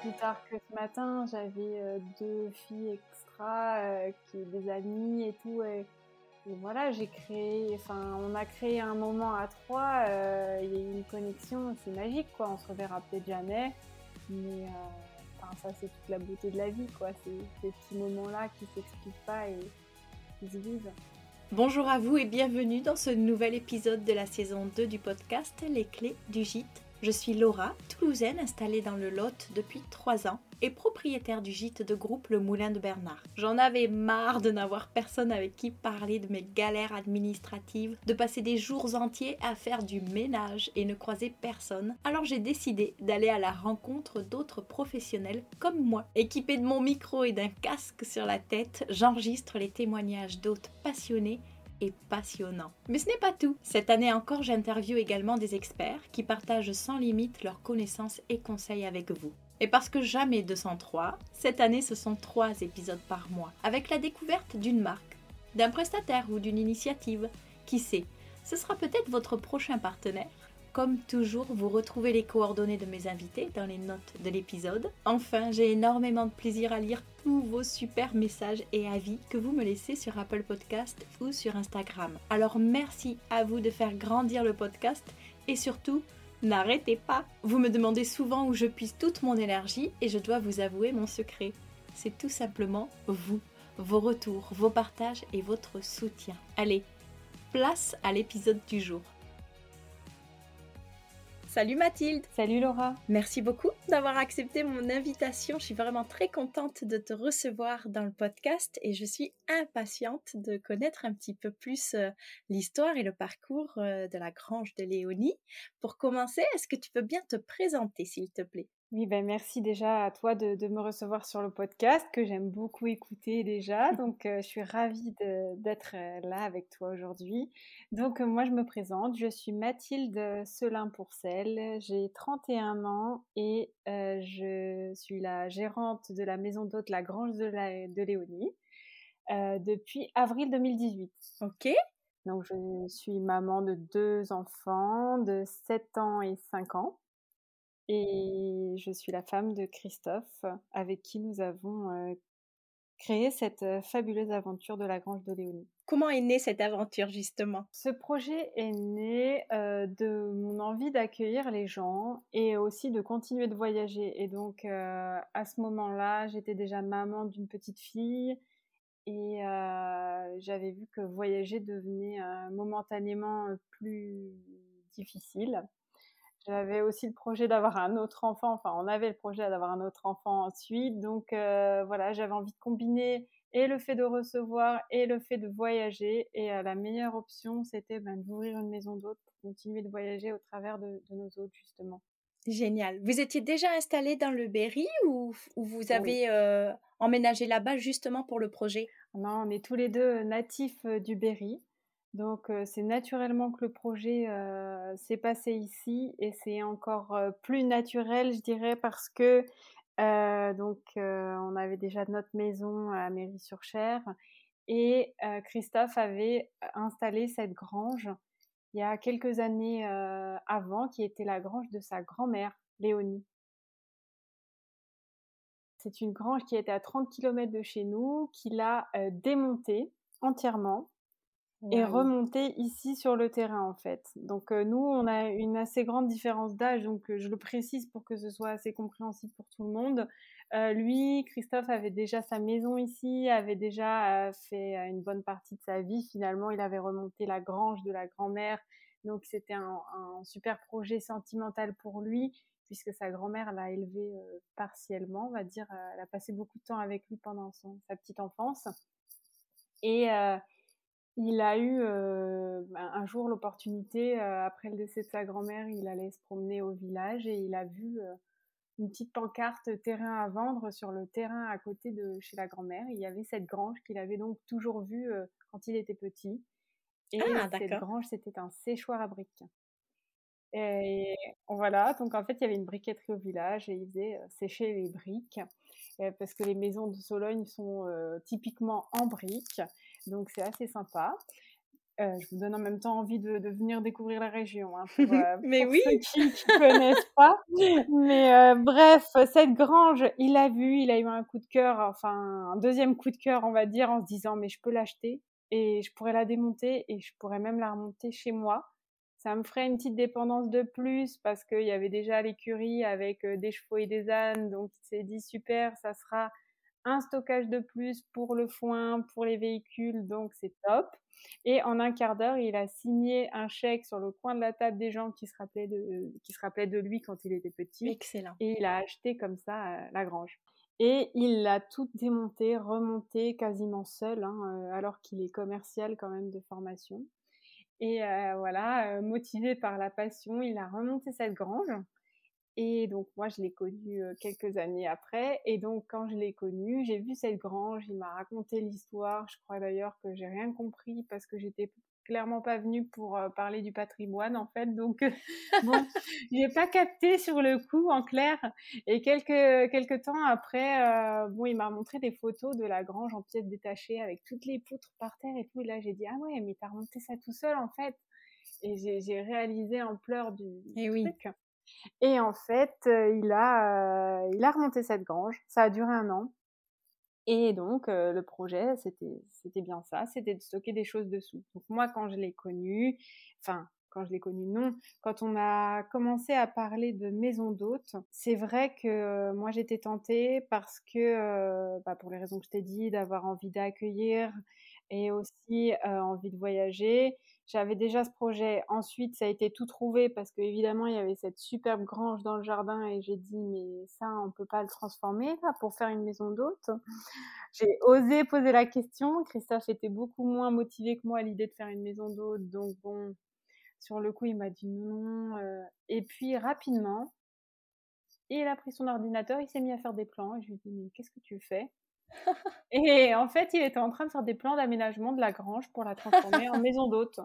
plus tard que ce matin, j'avais deux filles extra, qui des amis et tout. Et, voilà, j'ai créé, enfin, on a créé un moment à trois. Il y a eu une connexion, c'est magique, quoi. On se reverra peut-être jamais, mais ça, c'est toute la beauté de la vie, quoi. C'est ces petits moments-là qui s'expliquent pas et qui se vivent. Bonjour à vous et bienvenue dans ce nouvel épisode de la saison 2 du podcast Les clés du gîte je suis Laura, toulousaine installée dans le Lot depuis 3 ans et propriétaire du gîte de groupe Le Moulin de Bernard. J'en avais marre de n'avoir personne avec qui parler de mes galères administratives, de passer des jours entiers à faire du ménage et ne croiser personne. Alors j'ai décidé d'aller à la rencontre d'autres professionnels comme moi. Équipée de mon micro et d'un casque sur la tête, j'enregistre les témoignages d'hôtes passionnés passionnant. Mais ce n'est pas tout. Cette année encore, j'interviewe également des experts qui partagent sans limite leurs connaissances et conseils avec vous. Et parce que jamais 203, cette année ce sont trois épisodes par mois, avec la découverte d'une marque, d'un prestataire ou d'une initiative. Qui sait, ce sera peut-être votre prochain partenaire comme toujours, vous retrouvez les coordonnées de mes invités dans les notes de l'épisode. Enfin, j'ai énormément de plaisir à lire tous vos super messages et avis que vous me laissez sur Apple Podcast ou sur Instagram. Alors merci à vous de faire grandir le podcast et surtout, n'arrêtez pas. Vous me demandez souvent où je puise toute mon énergie et je dois vous avouer mon secret. C'est tout simplement vous, vos retours, vos partages et votre soutien. Allez, place à l'épisode du jour. Salut Mathilde. Salut Laura. Merci beaucoup d'avoir accepté mon invitation. Je suis vraiment très contente de te recevoir dans le podcast et je suis impatiente de connaître un petit peu plus euh, l'histoire et le parcours euh, de la grange de Léonie. Pour commencer, est-ce que tu peux bien te présenter s'il te plaît? Oui, ben merci déjà à toi de, me recevoir sur le podcast que j'aime beaucoup écouter déjà. Donc, euh, je suis ravie d'être euh, là avec toi aujourd'hui. Donc, euh, moi, je me présente. Je suis Mathilde Selin-Pourcel. J'ai 31 ans et je suis la gérante de la maison d'hôte La Grange de, la, de Léonie depuis avril 2018. Ok. Donc, je suis maman de deux enfants de 7 ans et 5 ans. Et je suis la femme de Christophe, avec qui nous avons créé cette fabuleuse aventure de la Grange de Léonie. Comment est née cette aventure justement? Ce projet est né de mon envie d'accueillir les gens et aussi de continuer de voyager. Et donc à ce moment-là, j'étais déjà maman d'une petite fille et j'avais vu que voyager devenait momentanément plus difficile. J'avais aussi le projet d'avoir un autre enfant. Enfin, on avait le projet d'avoir un autre enfant ensuite. Donc euh, voilà, j'avais envie de combiner et le fait de recevoir et le fait de voyager. Et euh, la meilleure option, c'était ben, d'ouvrir une maison d'hôtes pour continuer de voyager au travers de, nos hôtes, justement. Génial. Vous étiez déjà installé dans le Berry ou, vous avez euh, emménagé là-bas justement pour le projet? Non, on est tous les deux natifs du Berry. Donc c'est naturellement que le projet s'est passé ici et c'est encore plus naturel, je dirais, parce que donc on avait déjà notre maison à Mairie-sur-Cher et Christophe avait installé cette grange il y a quelques années avant, qui était la grange de sa grand-mère, Léonie. C'est une grange qui était à 30 km de chez nous, qu'il a démontée entièrement et remonter ici sur le terrain en fait. Donc euh, nous, on a une assez grande différence d'âge, donc euh, je le précise pour que ce soit assez compréhensible pour tout le monde. Euh, lui, Christophe avait déjà sa maison ici, avait déjà fait une bonne partie de sa vie. Finalement, il avait remonté la grange de la grand-mère, donc c'était un, super projet sentimental pour lui puisque sa grand-mère l'a élevé partiellement, on va dire. elle a passé beaucoup de temps avec lui pendant son, sa petite enfance. Et il a eu ben, un jour l'opportunité, après le décès de sa grand-mère, il allait se promener au village et il a vu une petcette pancarte terrain à vendre sur le terrain à côté de chez la grand-mère. Il y avait cette grange qu'il avait donc toujours vue quand il était petit. Et ah, cette grange, c'était un séchoir à briques. Et voilà, donc en fait, il y avait une briqueterie au village et il faisait sécher les briques parce que les maisons de Sologne sont typiquement en briques. Donc c'est assez sympa. Euh, je vous donne en même temps envie de, venir découvrir la région. Hein, pour, euh, Mais oui. ceux qui ne connaissent pas. Mais euh, bref, cette grange, il l'a vu, il a eu un coup de cœur, enfin un deuxième coup de cœur, on va dire, en se disant mais je peux l'acheter et je pourrais la démonter et je pourrais même la remonter chez moi. Ça me ferait une petite dépendance de plus parce qu'il y avait déjà l'écurie avec des chevaux et des ânes, donc il s'est dit super, ça sera un stockage de plus pour le foin, pour les véhicules, donc c'est top. Et en un quart d'heure, il a signé un chèque sur le coin de la table des gens qui se rappelaient de, qui se rappelaient de lui quand il était petit. Excellent. Et il a acheté comme ça euh, la grange. Et il l'a tout démonté, remonté quasiment seul, hein, euh, alors qu'il est commercial quand même de formation. Et euh, voilà, motivé par la passion, il a remonté cette grange. Et donc moi, je l'ai connu quelques années après. Et donc quand je l'ai connu, j'ai vu cette grange. Il m'a raconté l'histoire. Je crois d'ailleurs que j'ai rien compris parce que j'étais clairement pas venue pour parler du patrimoine en fait. Donc bon, j'ai pas capté sur le coup en clair. Et quelques quelques temps après, bon, il m'a montré des photos de la grange en pièces détachées avec toutes les poutres par terre et tout. Et là, j'ai dit ah ouais, mais t'as remonté ça tout seul en fait. Et j'ai réalisé en pleurs du, et eh oui. Et en fait, il a, il a remonté cette grange. Ça a duré un an. Et donc, le projet, c'était, c'était bien ça, c'était de stocker des choses dessous. Donc moi, quand je l'ai connu, enfin, quand je l'ai connu, non. Quand on a commencé à parler de maison d'hôtes, c'est vrai que moi j'étais tentée parce que, bah, pour les raisons que je t'ai dit, d'avoir envie d'accueillir et aussi envie de voyager. J'avais déjà ce projet. Ensuite, ça a été tout trouvé parce que évidemment, il y avait cette superbe grange dans le jardin et j'ai dit mais ça, on peut pas le transformer là pour faire une maison d'hôte. J'ai osé poser la question. Christophe était beaucoup moins motivé que moi à l'idée de faire une maison d'hôte, donc bon, sur le coup, il m'a dit non. Euh. Et puis rapidement, il a pris son ordinateur, il s'est mis à faire des plans et je lui ai dit mais qu'est-ce que tu fais? Et en fait, il était en train de faire des plans d'aménagement de la grange pour la transformer en maison d'hôte.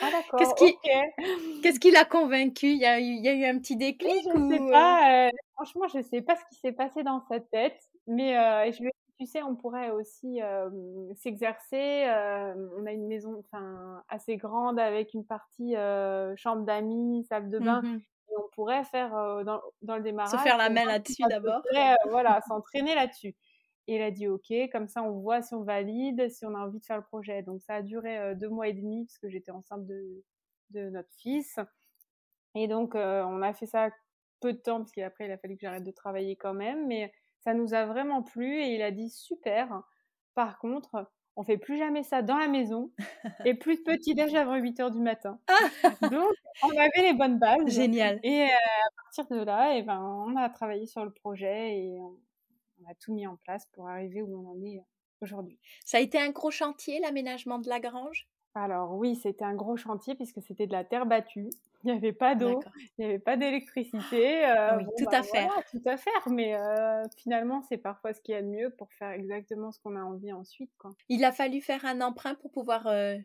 Ah. Qu'est-ce qui, l'a convaincu? Il y, a eu, il y a eu un petit déclic Je ne sais euh? pas. Euh, franchement, je ne sais pas ce qui s'est passé dans sa tête, mais euh, je lui tu sais, on pourrait aussi s'exercer. on a une maison, assez grande avec une partie chambre d'amis, salle de bain. Mmh et on pourrait faire dans, dans, le démarrage. Se faire la main là-dessus d'abord. voilà, s'entraîner là-dessus. Et il a dit OK, comme ça on voit si on valide, si on a envie de faire le projet. Donc ça a duré euh, deux mois et demi parce que j'étais enceinte de, de notre fils. Et donc euh, on a fait ça peu de temps parce qu'après il a fallu que j'arrête de travailler quand même. Mais ça nous a vraiment plu et il a dit super. Par contre, on fait plus jamais ça dans la maison et plus de petit déj avant 8 heures du matin. Donc, on avait les bonnes bases. Génial. Et euh, à partir de là, et eh ben, on a travaillé sur le projet et on, on a tout mis en place pour arriver où on en est aujourd'hui. Ça a été un gros chantier, l'aménagement de la grange? Alors oui, c'était un gros chantier puisque c'était de la terre battue. Il n'y avait pas d'eau, il n'y avait pas d'électricité. Euh, oui, tout bah, à fait. tout à faire, mais euh, finalement, c'est parfois ce qu'il y a de mieux pour faire exactement ce qu'on a envie ensuite. Quoi. Il a fallu faire un emprunt pour pouvoir euh,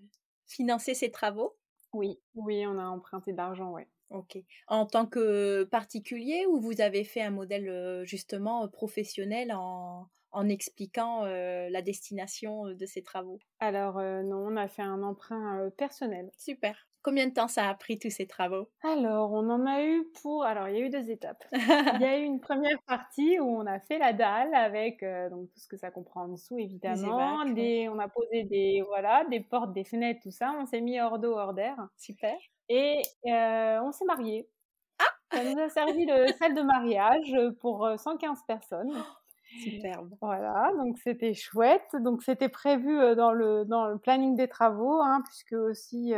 financer ces travaux? Oui, oui, on a emprunté d'argent, oui. Ok. En tant que particulier ou vous avez fait un modèle justement professionnel en, en expliquant la destination de ces travaux? Alors non, on a fait un emprunt personnel. Super. Combien de temps ça a pris tous ces travaux? Alors, on en a eu pour. Alors, il y a eu deux étapes. il y a eu une première partie où on a fait la dalle avec donc tout ce que ça comprend en dessous, évidemment. Des, On a posé des voilà, des portes, des fenêtres, tout ça. On s'est mis hors d'eau, hors d'air. Super. Et on s'est mariés. Ah Ça nous a servi de salle de mariage pour 115 personnes. Superbe. Voilà, donc c'était chouette. Donc c'était prévu dans le, dans le planning des travaux, hein, puisque aussi,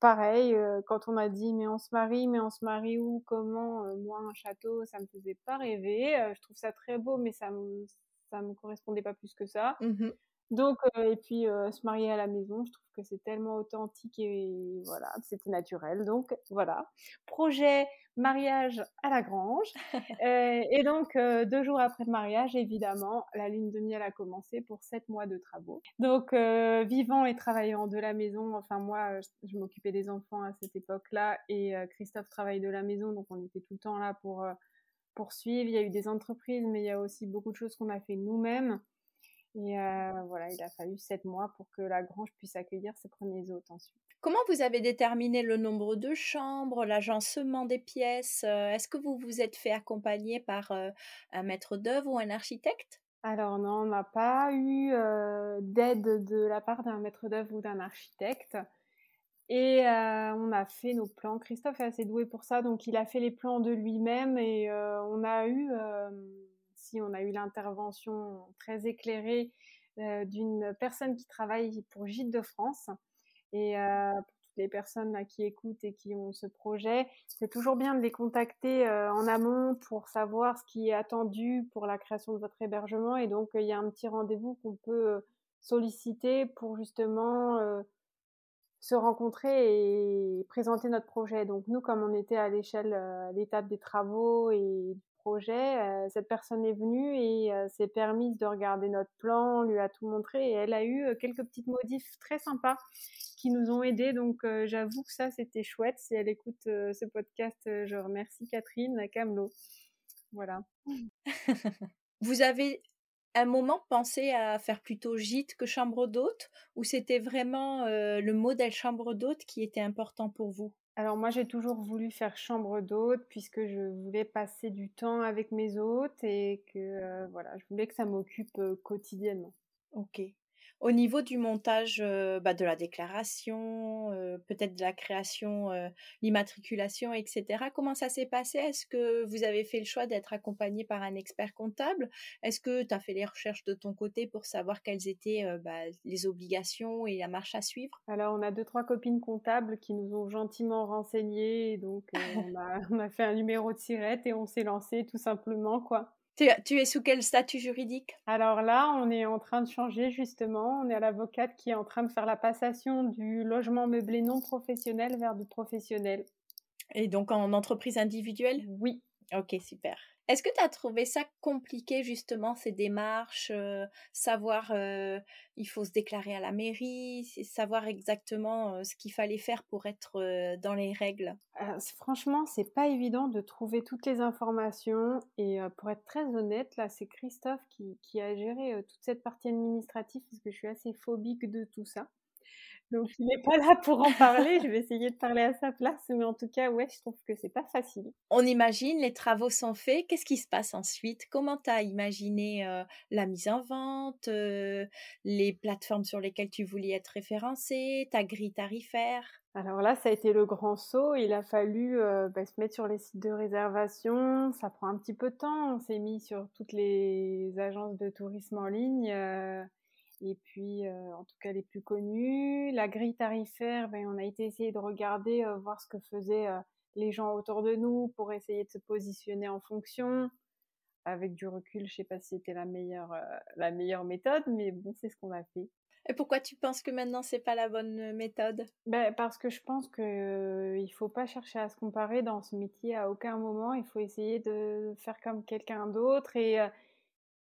pareil, quand on a dit mais on se marie, mais on se marie où, comment, moi un château, ça me faisait pas rêver. je trouve ça très beau, mais ça me, ça me correspondait pas plus que ça. Mmh donc, et puis se marier à la maison, je trouve que c'est tellement authentique et voilà, c'était naturel. Donc voilà, projet mariage à la grange. et donc deux jours après le mariage, évidemment, la lune de miel a commencé pour sept mois de travaux. Donc vivant et travaillant de la maison. Enfin moi, je, m'occupais des enfants à cette époque-là et Christophe travaille de la maison, donc on était tout le temps là pour poursuivre. Il y a eu des entreprises, mais il y a aussi beaucoup de choses qu'on a fait nous-mêmes. Et euh, voilà, il a fallu sept mois pour que la grange puisse accueillir ses premiers hôtes ensuite. Comment vous avez déterminé le nombre de chambres, l'agencement des pièces Est-ce que vous vous êtes fait accompagner par un maître d'œuvre ou un architecte? Alors non, on n'a pas eu d'aide de la part d'un maître d'œuvre ou d'un architecte. Et on a fait nos plans. Christophe est assez doué pour ça, donc il a fait les plans de lui-même et on a eu, on a eu l'intervention très éclairée d'une personne qui travaille pour Gîtes de France et euh, pour toutes les personnes qui écoutent et qui ont ce projet, c'est toujours bien de les contacter euh, en amont pour savoir ce qui est attendu pour la création de votre hébergement. Et donc, il y a un petit rendez-vous qu'on peut euh, solliciter pour justement se rencontrer et présenter notre projet. Donc nous, comme on était à l'échelle, à l'étape des travaux et projet, cette personne est venue et s'est permise de regarder notre plan, lui a tout montré et elle a eu quelques petites modifs très sympas qui nous ont aidés. Donc j'avoue que ça, c'était chouette. Si elle écoute ce podcast, je remercie Catherine Camelot. Voilà. Vous avez un moment pensé à faire plutôt gîte que chambre d'hôte ou c'était vraiment le modèle chambre d'hôte qui était important pour vous? Alors moi j'ai toujours voulu faire chambre d'hôte puisque je voulais passer du temps avec mes hôtes et que voilà, je voulais que ça m'occupe quotidiennement. Ok. Au niveau du montage bah, de la déclaration, peut-être de la création, l'immatriculation, etc., comment ça s'est passé? Est-ce que vous avez fait le choix d'être accompagné par un expert comptable? Est-ce que tu as fait les recherches de ton côté pour savoir quelles étaient bah, les obligations et la marche à suivre? Alors, on a deux, trois copines comptables qui nous ont gentiment renseignés. Donc, on, a, on a fait un numéro de sirette et on s'est lancé tout simplement, quoi. Tu, es sous quel statut juridique? Alors là, on est en train de changer justement. On est à l'avocate qui est en train de faire la passation du logement meublé non professionnel vers du professionnel. Et donc en entreprise individuelle? Oui. Ok, super. Est-ce que tu as trouvé ça compliqué justement ces démarches, euh, savoir euh, il faut se déclarer à la mairie, savoir exactement euh, ce qu'il fallait faire pour être dans les règles? Franchement, c'est pas évident de trouver toutes les informations et pour être très honnête, là c'est Christophe qui, qui a géré toute cette partie administrative parce que je suis assez phobique de tout ça. Donc il n'est pas là pour en parler. je vais essayer de parler à sa place, mais en tout cas, ouais, je trouve que c'est pas facile. On imagine, les travaux sont faits. Qu'est-ce qui se passe ensuite? Comment tu as imaginé euh, la mise en vente, euh, les plateformes sur lesquelles tu voulais être référencé, ta grille tarifaire? Alors là, ça a été le grand saut. Il a fallu euh, bah, se mettre sur les sites de réservation. Ça prend un petit peu de temps. On s'est mis sur toutes les agences de tourisme en ligne et puis en tout cas les plus connus. La grille tarifaire, ben, on a été essayer de regarder, voir ce que faisaient les gens autour de nous pour essayer de se positionner en fonction. Avec du recul, je sais pas si c'était la meilleure, la meilleure méthode, mais bon, c'est ce qu'on a fait. Et pourquoi tu penses que maintenant c'est pas la bonne méthode? Ben, Parce que je pense qu'il ne faut pas chercher à se comparer dans ce métier à aucun moment. Il faut essayer de faire comme quelqu'un d'autre et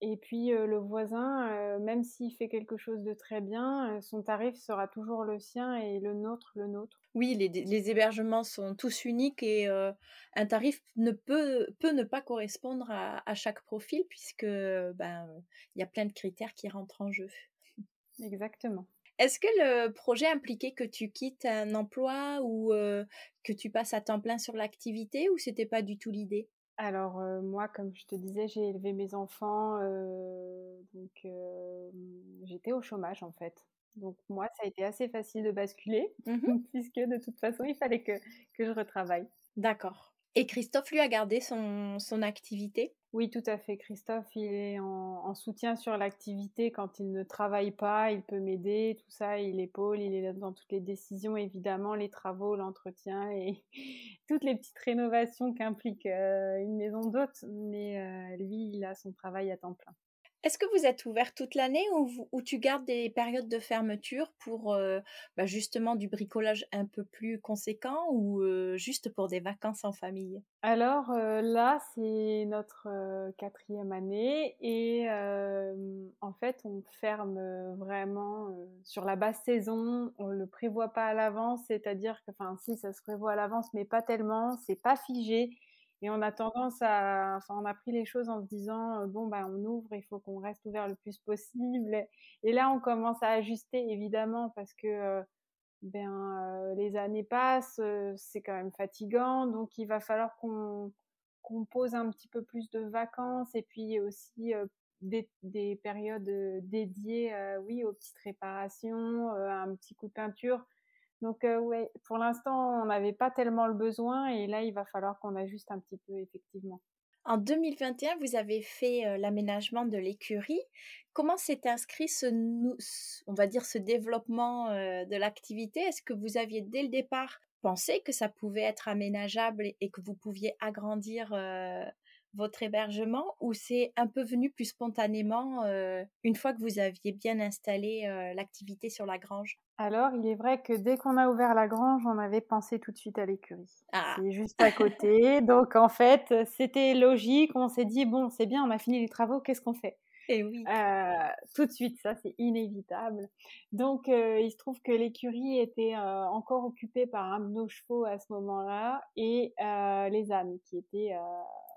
et puis le voisin, même s'il fait quelque chose de très bien, son tarif sera toujours le sien et le nôtre le nôtre. Oui, les, hébergements sont tous uniques et un tarif ne peut, peut ne pas correspondre à, chaque profil puisque ben il y a plein de critères qui rentrent en jeu. Exactement. Est-ce que le projet impliquait que tu quittes un emploi ou que tu passes à temps plein sur l'activité ou c'était pas du tout l'idée? Alors moi, comme je te disais, j'ai élevé mes enfants, donc j'étais au chômage en fait. Donc moi, ça a été assez facile de basculer, mmh puisque de toute façon, il fallait que, que je retravaille. D'accord. Et Christophe, lui, a gardé son, son activité? Oui, tout à fait. Christophe, il est en, soutien sur l'activité quand il ne travaille pas. Il peut m'aider, tout ça. Il épaule, il est dans toutes les décisions, évidemment, les travaux, l'entretien et toutes les petites rénovations qu'implique euh, une maison d'hôte. Mais euh, lui, il a son travail à temps plein. Est-ce que vous êtes ouvert toute l'année ou, tu gardes des périodes de fermeture pour euh, bah, justement du bricolage un peu plus conséquent ou euh, juste pour des vacances en famille? Alors euh, là, c'est notre quatrième année et en fait, on ferme vraiment sur la basse saison. On ne le prévoit pas à l'avance, c'est-à-dire que, enfin, si ça se prévoit à l'avance, mais pas tellement. C'est pas figé. Et on a tendance à, enfin, on a pris les choses en se disant, bon, bah, on ouvre, il faut qu'on reste ouvert le plus possible. Et là, on commence à ajuster, évidemment, parce que ben les années passent, c'est quand même fatigant, donc il va falloir qu'on qu'on pose un petit peu plus de vacances et puis aussi des, des, périodes dédiées, oui, aux petites réparations, un petit coup de peinture. Donc ouais, pour l'instant, on n'avait pas tellement le besoin et là, il va falloir qu'on ajuste un petit peu effectivement. En 2021, vous avez fait l'aménagement de l'écurie. Comment s'est inscrit ce, on va dire, ce développement de l'activité? Est-ce que vous aviez dès le départ pensé que ça pouvait être aménageable et que vous pouviez agrandir votre hébergement ou c'est un peu venu plus spontanément une fois que vous aviez bien installé l'activité sur la grange? Alors, il est vrai que dès qu'on a ouvert la grange, on avait pensé tout de suite à l'écurie. Ah. C'est juste à côté. Donc, en fait, c'était logique. On s'est dit, bon, c'est bien, on a fini les travaux, qu'est-ce qu'on fait? Et oui. tout de suite, ça c'est inévitable. Donc il se trouve que l'écurie était encore occupée par un de nos chevaux à ce moment-là et les ânes qui étaient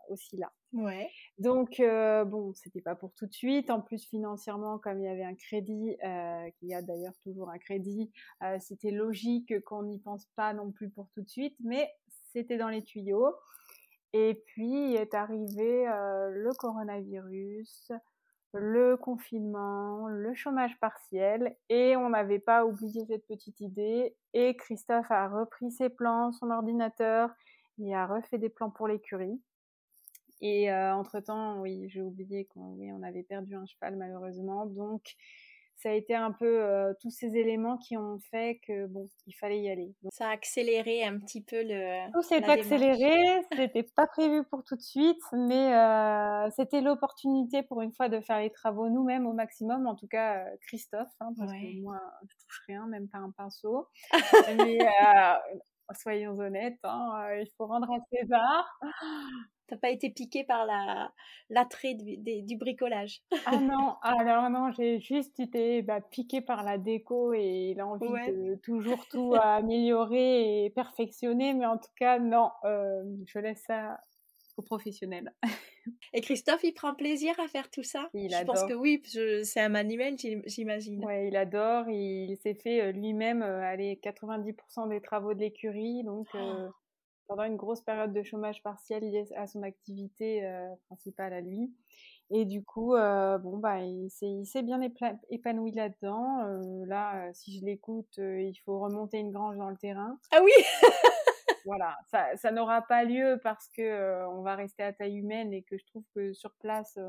aussi là. Ouais. Donc euh, bon, c'était pas pour tout de suite. En plus financièrement, comme il y avait un crédit, euh, qu'il y a d'ailleurs toujours un crédit, euh, c'était logique qu'on n'y pense pas non plus pour tout de suite, mais c'était dans les tuyaux. Et puis est arrivé euh, le coronavirus, le confinement, le chômage partiel, et on n'avait pas oublié cette petite idée. Et Christophe a repris ses plans, son ordinateur, il a refait des plans pour l'écurie. Et euh, entre-temps, oui, j'ai oublié qu'on oui, on avait perdu un cheval malheureusement. Donc, ça a été un peu euh, tous ces éléments qui ont fait que bon, il fallait y aller. ça a accéléré un petit peu le. Tout s'est accéléré, c'était pas prévu pour tout de suite, mais euh, c'était l'opportunité pour une fois de faire les travaux nous-mêmes au maximum. En tout cas, Christophe, hein, parce que moi, je touche rien, même pas un pinceau. mais soyons honnêtes, hein, il faut rendre à César. T'as pas été piqué par la l'attrait du, du, bricolage Ah non, alors non, j'ai juste été bah, piqué par la déco et l'envie de toujours tout améliorer et perfectionner, mais en tout cas non, euh, je laisse ça aux professionnels. Et Christophe, il prend plaisir à faire tout ça? Il Je pense que oui, c'est un manuel, j'imagine. Ouais, il adore. Il s'est fait euh, lui-même euh, 90% des travaux de l'écurie, donc. Euh, oh pendant une grosse période de chômage partiel liée à son activité euh, principale à lui. Et du coup, euh, bon, bah, il s'est bien épanoui là-dedans. Euh, là, si je l'écoute, il faut remonter une grange dans le terrain. Ah oui Voilà, ça, ça n'aura pas lieu parce que on va rester à taille humaine et que je trouve que sur place,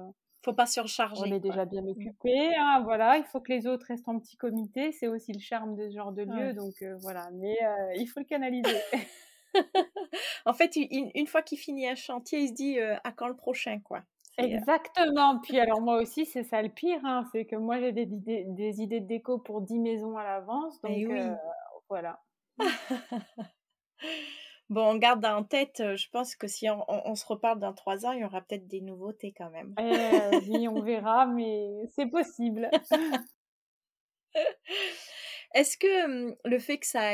faut pas surcharger. On est déjà bien occupé. Hein, voilà, il faut que les autres restent en petit comité. C'est aussi le charme de ce genre de lieu. Donc voilà, mais il faut le canaliser. en fait, une, fois qu'il finit un chantier, il se dit à quand le prochain, quoi. Exactement. Puis alors moi aussi, c'est ça le pire, hein, c'est que moi j'ai des, des, idées de déco pour 10 maisons à l'avance, donc oui. voilà. bon, on garde en tête, je pense que si on, se reparle dans trois ans, il y aura peut-être des nouveautés quand même. Eh, oui, on verra, mais c'est possible. Est-ce que le fait que ça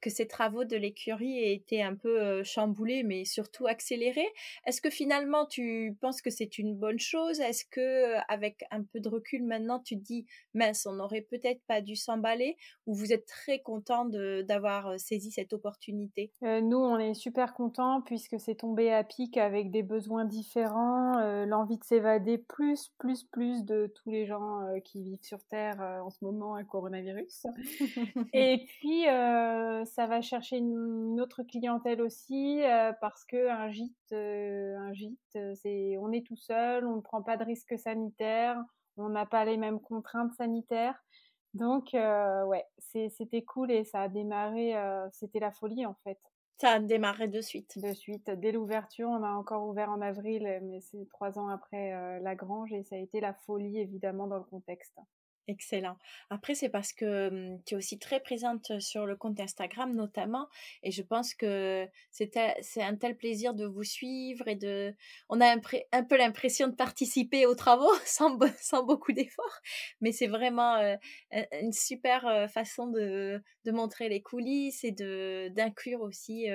que ces travaux de l'écurie aient été un peu chamboulés, mais surtout accélérés, est-ce que finalement tu penses que c'est une bonne chose? Est-ce que avec un peu de recul maintenant, tu te dis mince, on n'aurait peut-être pas dû s'emballer? Ou vous êtes très content d'avoir saisi cette opportunité? Nous, on est super contents puisque c'est tombé à pic avec des besoins différents, l'envie de s'évader plus, plus, plus de tous les gens qui vivent sur Terre en ce moment un coronavirus. et puis, euh, ça va chercher une, autre clientèle aussi euh, parce que un gîte, euh, un gîte, c'est, on est tout seul, on ne prend pas de risques sanitaires, on n'a pas les mêmes contraintes sanitaires. Donc, ouais, c'était cool et ça a démarré, c'était la folie en fait. Ça a démarré de suite. De suite. Dès l'ouverture, on a encore ouvert en avril, mais c'est trois ans après la grange et ça a été la folie évidemment dans le contexte. Excellent. Après, c'est parce que tu es aussi très présente sur le compte Instagram notamment, et je pense que c'est un tel plaisir de vous suivre et de, on a un, peu l'impression de participer aux travaux sans, beaucoup d'efforts, mais c'est vraiment une super façon de, montrer les coulisses et d'inclure aussi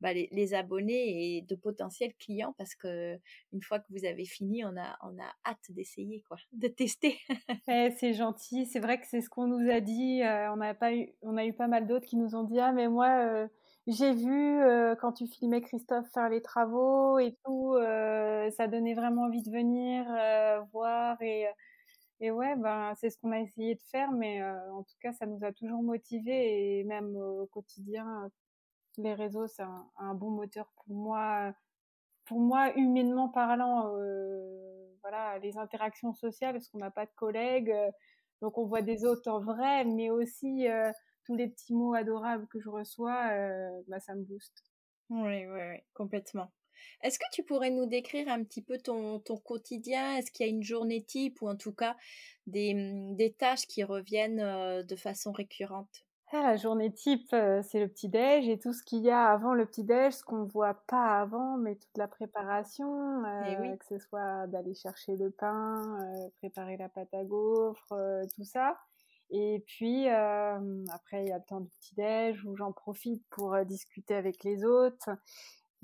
bah, les, abonnés et de potentiels clients parce que une fois que vous avez fini, on a hâte d'essayer quoi, de tester. c'est c'est gentil. C'est vrai que c'est ce qu'on nous a dit. on, a pas eu, on a eu pas mal d'autres qui nous ont dit Ah, mais moi, j'ai vu quand tu filmais Christophe faire les travaux et tout, ça donnait vraiment envie de venir voir. Et, et ouais, ben, c'est ce qu'on a essayé de faire, mais en tout cas, ça nous a toujours motivés. Et même au quotidien, les réseaux, c'est un, bon moteur pour moi. Pour moi, humainement parlant, voilà, les interactions sociales, parce qu'on n'a pas de collègues, donc on voit des autres en vrai, mais aussi tous les petits mots adorables que je reçois, euh, bah, ça me booste. Oui, oui, oui, complètement. Est-ce que tu pourrais nous décrire un petit peu ton, ton quotidien? Est-ce qu'il y a une journée type ou en tout cas des, des tâches qui reviennent euh, de façon récurrente? Ah, La journée type, euh, c'est le petit-déj et tout ce qu'il y a avant le petit-déj, ce qu'on ne voit pas avant, mais toute la préparation, oui. que ce soit d'aller chercher le pain, préparer la pâte à gaufres, tout ça. Et puis, après, il y a le temps du petit-déj où j'en profite pour discuter avec les autres.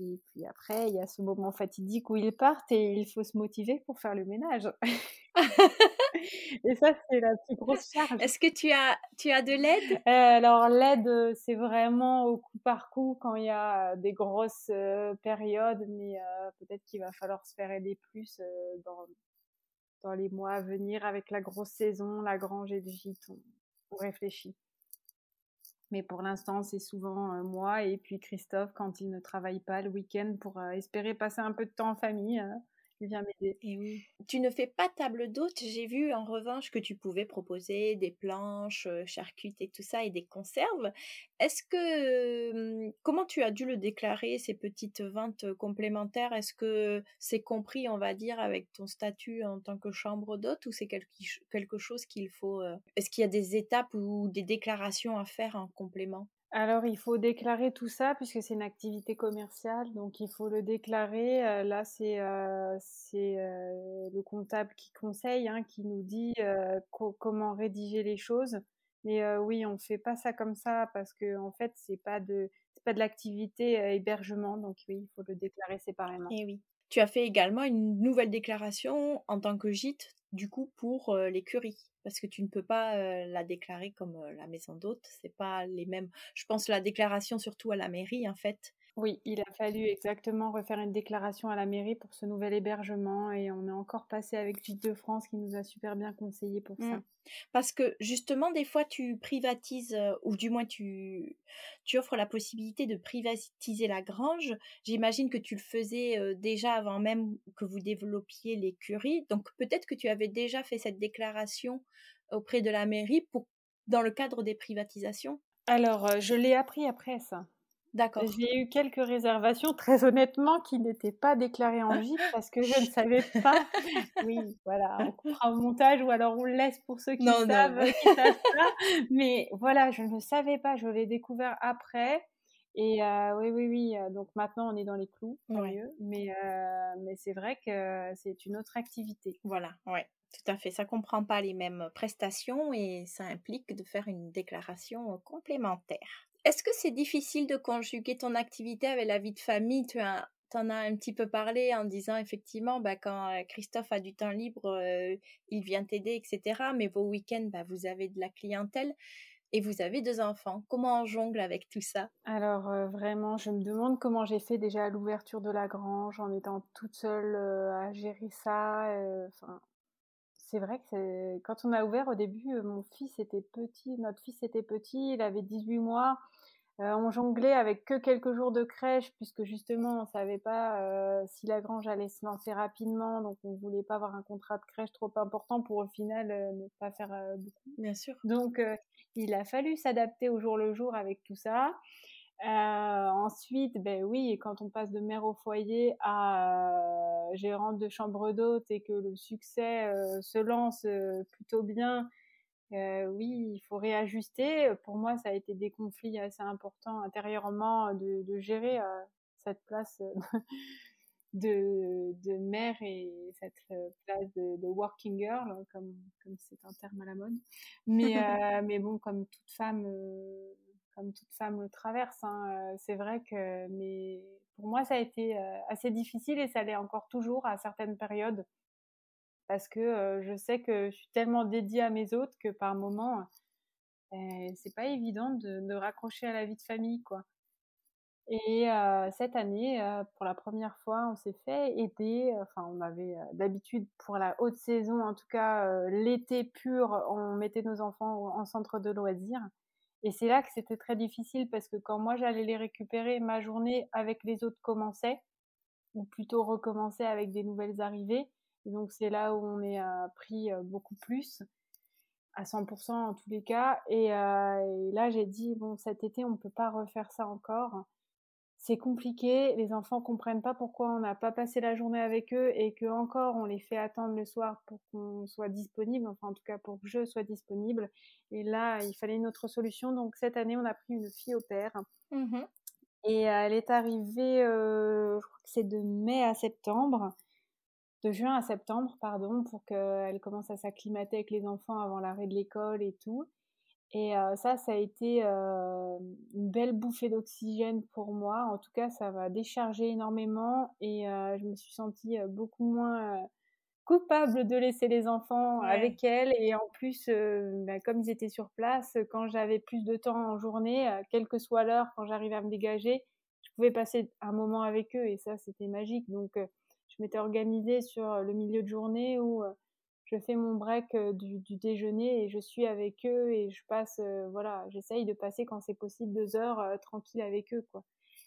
Et puis après, il y a ce moment fatidique où ils partent et il faut se motiver pour faire le ménage. et ça, c'est la plus grosse charge. Est-ce que tu as, tu as de l'aide? Alors, l'aide, c'est vraiment au coup par coup quand il y a des grosses périodes, mais peut-être qu'il va falloir se faire aider plus dans, dans les mois à venir avec la grosse saison, la grange et le gîte, on, réfléchit. Mais pour l'instant, c'est souvent euh, moi et puis Christophe quand il ne travaille pas le week-end pour euh, espérer passer un peu de temps en famille. Vient m'aider. Et oui. Tu ne fais pas table d'hôte. J'ai vu en revanche que tu pouvais proposer des planches, euh, charcutes et tout ça et des conserves. Est-ce que comment tu as dû le déclarer ces petites ventes complémentaires? Est-ce que c'est compris, on va dire, avec ton statut en tant que chambre d'hôte ou c'est quelque chose qu'il faut euh, Est-ce qu'il y a des étapes ou des déclarations à faire en complément? Alors, il faut déclarer tout ça puisque c'est une activité commerciale, donc il faut le déclarer. Euh, là, c'est euh, euh, le comptable qui conseille, hein, qui nous dit comment rédiger les choses. Mais oui, on ne fait pas ça comme ça parce que en fait, c'est pas de pas de l'activité hébergement, donc oui, il faut le déclarer séparément. Et oui. Tu as fait également une nouvelle déclaration en tant que gîte, du coup, pour l'écurie parce que tu ne peux pas la déclarer comme la maison d'hôte. C'est pas les mêmes. Je pense la déclaration surtout à la mairie en fait. Oui, il a fallu exactement refaire une déclaration à la mairie pour ce nouvel hébergement et on est encore passé avec Gîte de France qui nous a super bien conseillé pour ça. Mmh. Parce que justement, des fois, tu privatises, ou du moins tu, tu offres la possibilité de privatiser la grange. J'imagine que tu le faisais déjà avant même que vous développiez l'écurie. Donc peut-être que tu avais déjà fait cette déclaration auprès de la mairie pour, dans le cadre des privatisations? Alors, je l'ai appris après ça. D'accord. J'ai eu quelques réservations, très honnêtement, qui n'étaient pas déclarées en gîte parce que je ne savais pas. Oui, voilà, on coupera au montage ou alors on le laisse pour ceux qui savent, qui savent pas. Mais voilà, je ne savais pas, je l'ai découvert après. Et euh, oui, oui, oui. Euh, donc maintenant, on est dans les clous, mieux. Mais, euh, mais c'est vrai que c'est une autre activité. Voilà, ouais. Tout à fait, ça comprend pas les mêmes prestations et ça implique de faire une déclaration complémentaire. Est-ce que c'est difficile de conjuguer ton activité avec la vie de famille? Tu en as un petit peu parlé en disant effectivement, bah, quand Christophe a du temps libre, il vient t'aider, etc. Mais vos week-ends, bah, vous avez de la clientèle et vous avez deux enfants. Comment on jongle avec tout ça? Alors vraiment, je me demande comment j'ai fait déjà à l'ouverture de la grange en étant toute seule à gérer ça. C'est vrai que quand on a ouvert au début, mon fils était petit, notre fils était petit, il avait 18 mois. Euh, on jonglait avec que quelques jours de crèche puisque justement on savait pas euh, si la grange allait se lancer rapidement, donc on voulait pas avoir un contrat de crèche trop important pour au final euh, ne pas faire beaucoup. Bien sûr. Donc il a fallu s'adapter au jour le jour avec tout ça. Ensuite, ben oui, quand on passe de mère au foyer à gérante de chambre d'hôte et que le succès se lance plutôt bien oui, il faut réajuster. Pour moi, ça a été des conflits assez importants intérieurement de, gérer cette place de, de, mère et cette place de, working girl, comme comme c'est un terme à la mode. Mais mais bon, comme toute femme, comme toute femme le traverse, hein, c'est vrai que mais pour moi, ça a été assez difficile et ça l'est encore toujours à certaines périodes parce que je sais que je suis tellement dédiée à mes autres que par moment, c'est pas évident de, de, raccrocher à la vie de famille, quoi. Et cette année, pour la première fois, on s'est fait aider. Enfin, on avait d'habitude pour la haute saison, en tout cas l'été pur, on mettait nos enfants en centre de loisirs. Et c'est là que c'était très difficile parce que quand moi j'allais les récupérer, ma journée avec les autres commençait, ou plutôt recommençait avec des nouvelles arrivées. Et donc c'est là où on est pris beaucoup plus, à 100% en tous les cas. Et, et là j'ai dit, bon, cet été on ne peut pas refaire ça encore c'est compliqué, les enfants comprennent pas pourquoi on n'a pas passé la journée avec eux et que encore on les fait attendre le soir pour qu'on soit disponible, enfin en tout cas pour que je sois disponible. Et là, il fallait une autre solution. Donc cette année, on a pris une fille au père. Mmh et elle est arrivée, euh, je crois que c'est de mai à septembre, de juin à septembre, pardon, pour qu'elle commence à s'acclimater avec les enfants avant l'arrêt de l'école et tout. Et ça, ça a été une belle bouffée d'oxygène pour moi. En tout cas, ça va décharger énormément et je me suis sentie beaucoup moins coupable de laisser les enfants avec elle. Et en plus, bah, comme ils étaient sur place, quand j'avais plus de temps en journée, quelle que soit l'heure, quand j'arrivais à me dégager, je pouvais passer un moment avec eux et ça, c'était magique. Donc, je m'étais organisée sur le milieu de journée où je fais mon break du, déjeuner et je suis avec eux et je passe, voilà, j'essaye de passer quand c'est possible deux heures tranquille avec eux, quoi.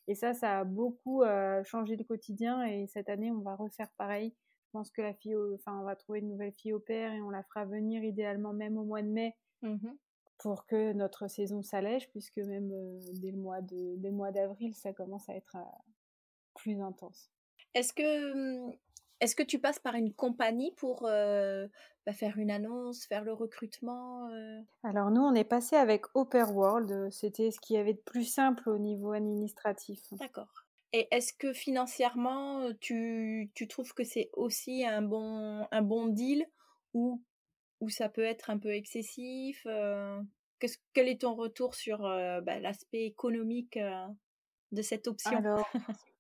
Et ça, ça a beaucoup changé le quotidien et cette année, on va refaire pareil. Je pense que la fille, enfin, on va trouver une nouvelle fille au père et on la fera venir idéalement même au mois de mai. Mmh pour que notre saison s'allège, puisque même dès le mois de, des mois d'avril, ça commence à être plus intense. Est-ce que mmh, est-ce que tu passes par une compagnie pour euh, bah, faire une annonce, faire le recrutement euh? Alors nous, on est passé avec World. C'était ce qui y avait de plus simple au niveau administratif. D'accord. Et est-ce que financièrement, tu, tu trouves que c'est aussi un bon, un bon deal ou, ou ça peut être un peu excessif euh? Quel est ton retour sur bah, l'aspect économique de cette option?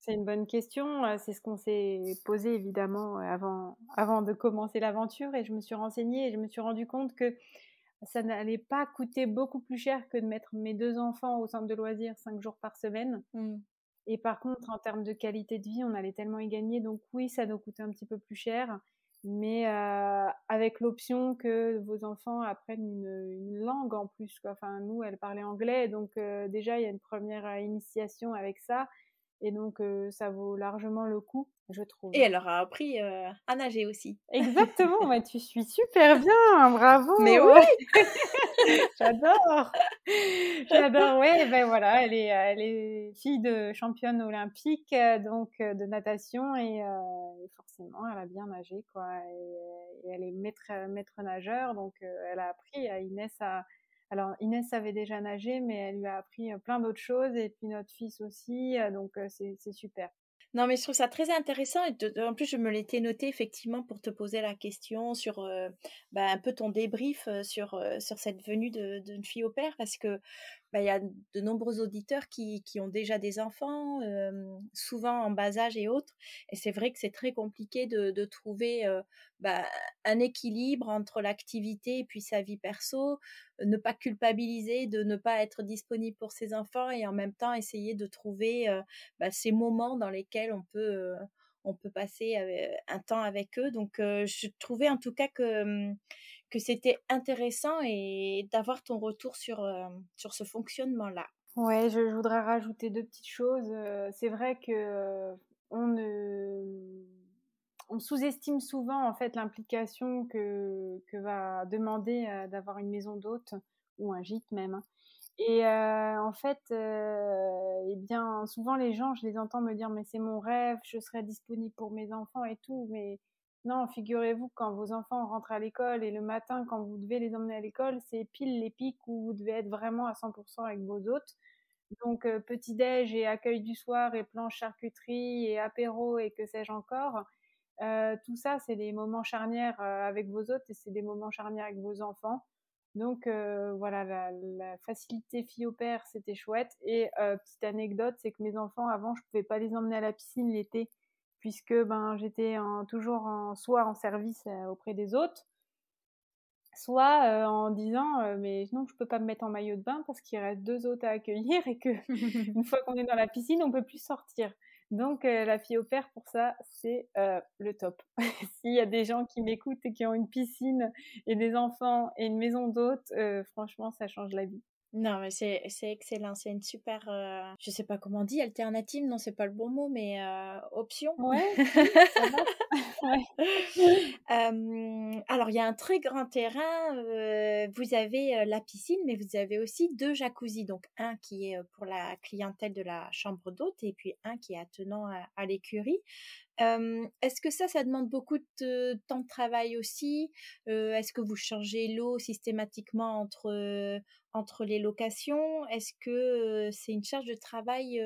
C'est une bonne question. C'est ce qu'on s'est posé évidemment avant, avant de commencer l'aventure et je me suis renseignée et je me suis rendu compte que ça n'allait pas coûter beaucoup plus cher que de mettre mes deux enfants au centre de loisirs cinq jours par semaine. Mmh. Et par contre, en termes de qualité de vie, on allait tellement y gagner. Donc oui, ça nous coûtait un petit peu plus cher, mais avec l'option que vos enfants apprennent une, langue en plus. Enfin, nous, elle parlait anglais, donc déjà, il y a une première initiation avec ça. Et donc, ça vaut largement le coup, je trouve. Et elle aura appris à nager aussi. Exactement, mais tu suis super bien, bravo. Mais oui, j'adore. J'adore, ouais, ben voilà, elle est, elle est fille de championne olympique, donc de natation, et, forcément, elle a bien nagé, quoi. Et, et elle est maître, maître nageur, donc elle a appris à Inès à alors Inès savait déjà nager, mais elle lui a appris plein d'autres choses, et puis notre fils aussi, donc c'est super. Non, mais je trouve ça très intéressant. Et en plus, je me l'étais noté effectivement pour te poser la question sur bah, un peu ton débrief sur, sur cette venue d'une fille au père, parce que il y a de nombreux auditeurs qui, qui ont déjà des enfants, souvent en bas âge et autres. Et c'est vrai que c'est très compliqué de, de trouver bah, un équilibre entre l'activité et puis sa vie perso, ne pas culpabiliser de ne pas être disponible pour ses enfants et en même temps essayer de trouver bah, ces moments dans lesquels on peut, on peut passer un temps avec eux. Donc je trouvais en tout cas que que c'était intéressant et d'avoir ton retour sur, euh, sur ce fonctionnement-là. Ouais, je, voudrais rajouter deux petites choses. C'est vrai que on on sous-estime souvent en fait l'implication que, que va demander d'avoir une maison d'hôte ou un gîte même. Hein. Et en fait, eh bien, souvent les gens, je les entends me dire mais c'est mon rêve, je serai disponible pour mes enfants et tout, mais figurez-vous, quand vos enfants rentrent à l'école et le matin, quand vous devez les emmener à l'école, c'est pile les pics où vous devez être vraiment à 100% avec vos hôtes. Donc, euh, petit-déj et accueil du soir et planche charcuterie et apéro et que sais-je encore. Euh, tout ça, c'est des moments charnières euh, avec vos hôtes et c'est des moments charnières avec vos enfants. Donc voilà, la, la, facilité fille au père, c'était chouette. Et petite anecdote, c'est que mes enfants, avant, je pouvais pas les emmener à la piscine l'été puisque ben, j'étais toujours en, soit en service auprès des autres, soit en disant mais non je peux pas me mettre en maillot de bain parce qu'il reste deux autres à accueillir et que une fois qu'on est dans la piscine on peut plus sortir. Donc la fille au père pour ça c'est le top. S'il y a des gens qui m'écoutent et qui ont une piscine et des enfants et une maison d'hôtes franchement ça change la vie non, mais c'est, excellent. C'est une super, euh, je sais pas comment on dit, alternative, non, c'est pas le bon mot, mais euh, option. Ouais, ça alors, il y a un très grand terrain. Vous avez la piscine, mais vous avez aussi deux jacuzzis. Donc, un qui est pour la clientèle de la chambre d'hôte et puis un qui est attenant à l'écurie. Est-ce que ça, ça demande beaucoup de temps de travail aussi? Est-ce que vous changez l'eau systématiquement entre, entre les locations? Est-ce que c'est une charge de travail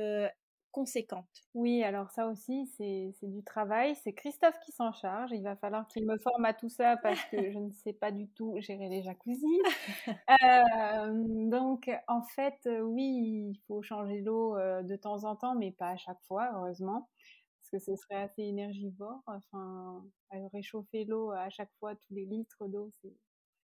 conséquente? Oui, alors ça aussi, c'est du travail. C'est Christophe qui s'en charge. Il va falloir qu'il me forme à tout ça parce que je ne sais pas du tout gérer les jacuzzis. donc, en fait, oui, il faut changer l'eau de temps en temps, mais pas à chaque fois, heureusement que ce serait assez énergivore. Enfin, réchauffer l'eau à chaque fois, tous les litres d'eau, c'est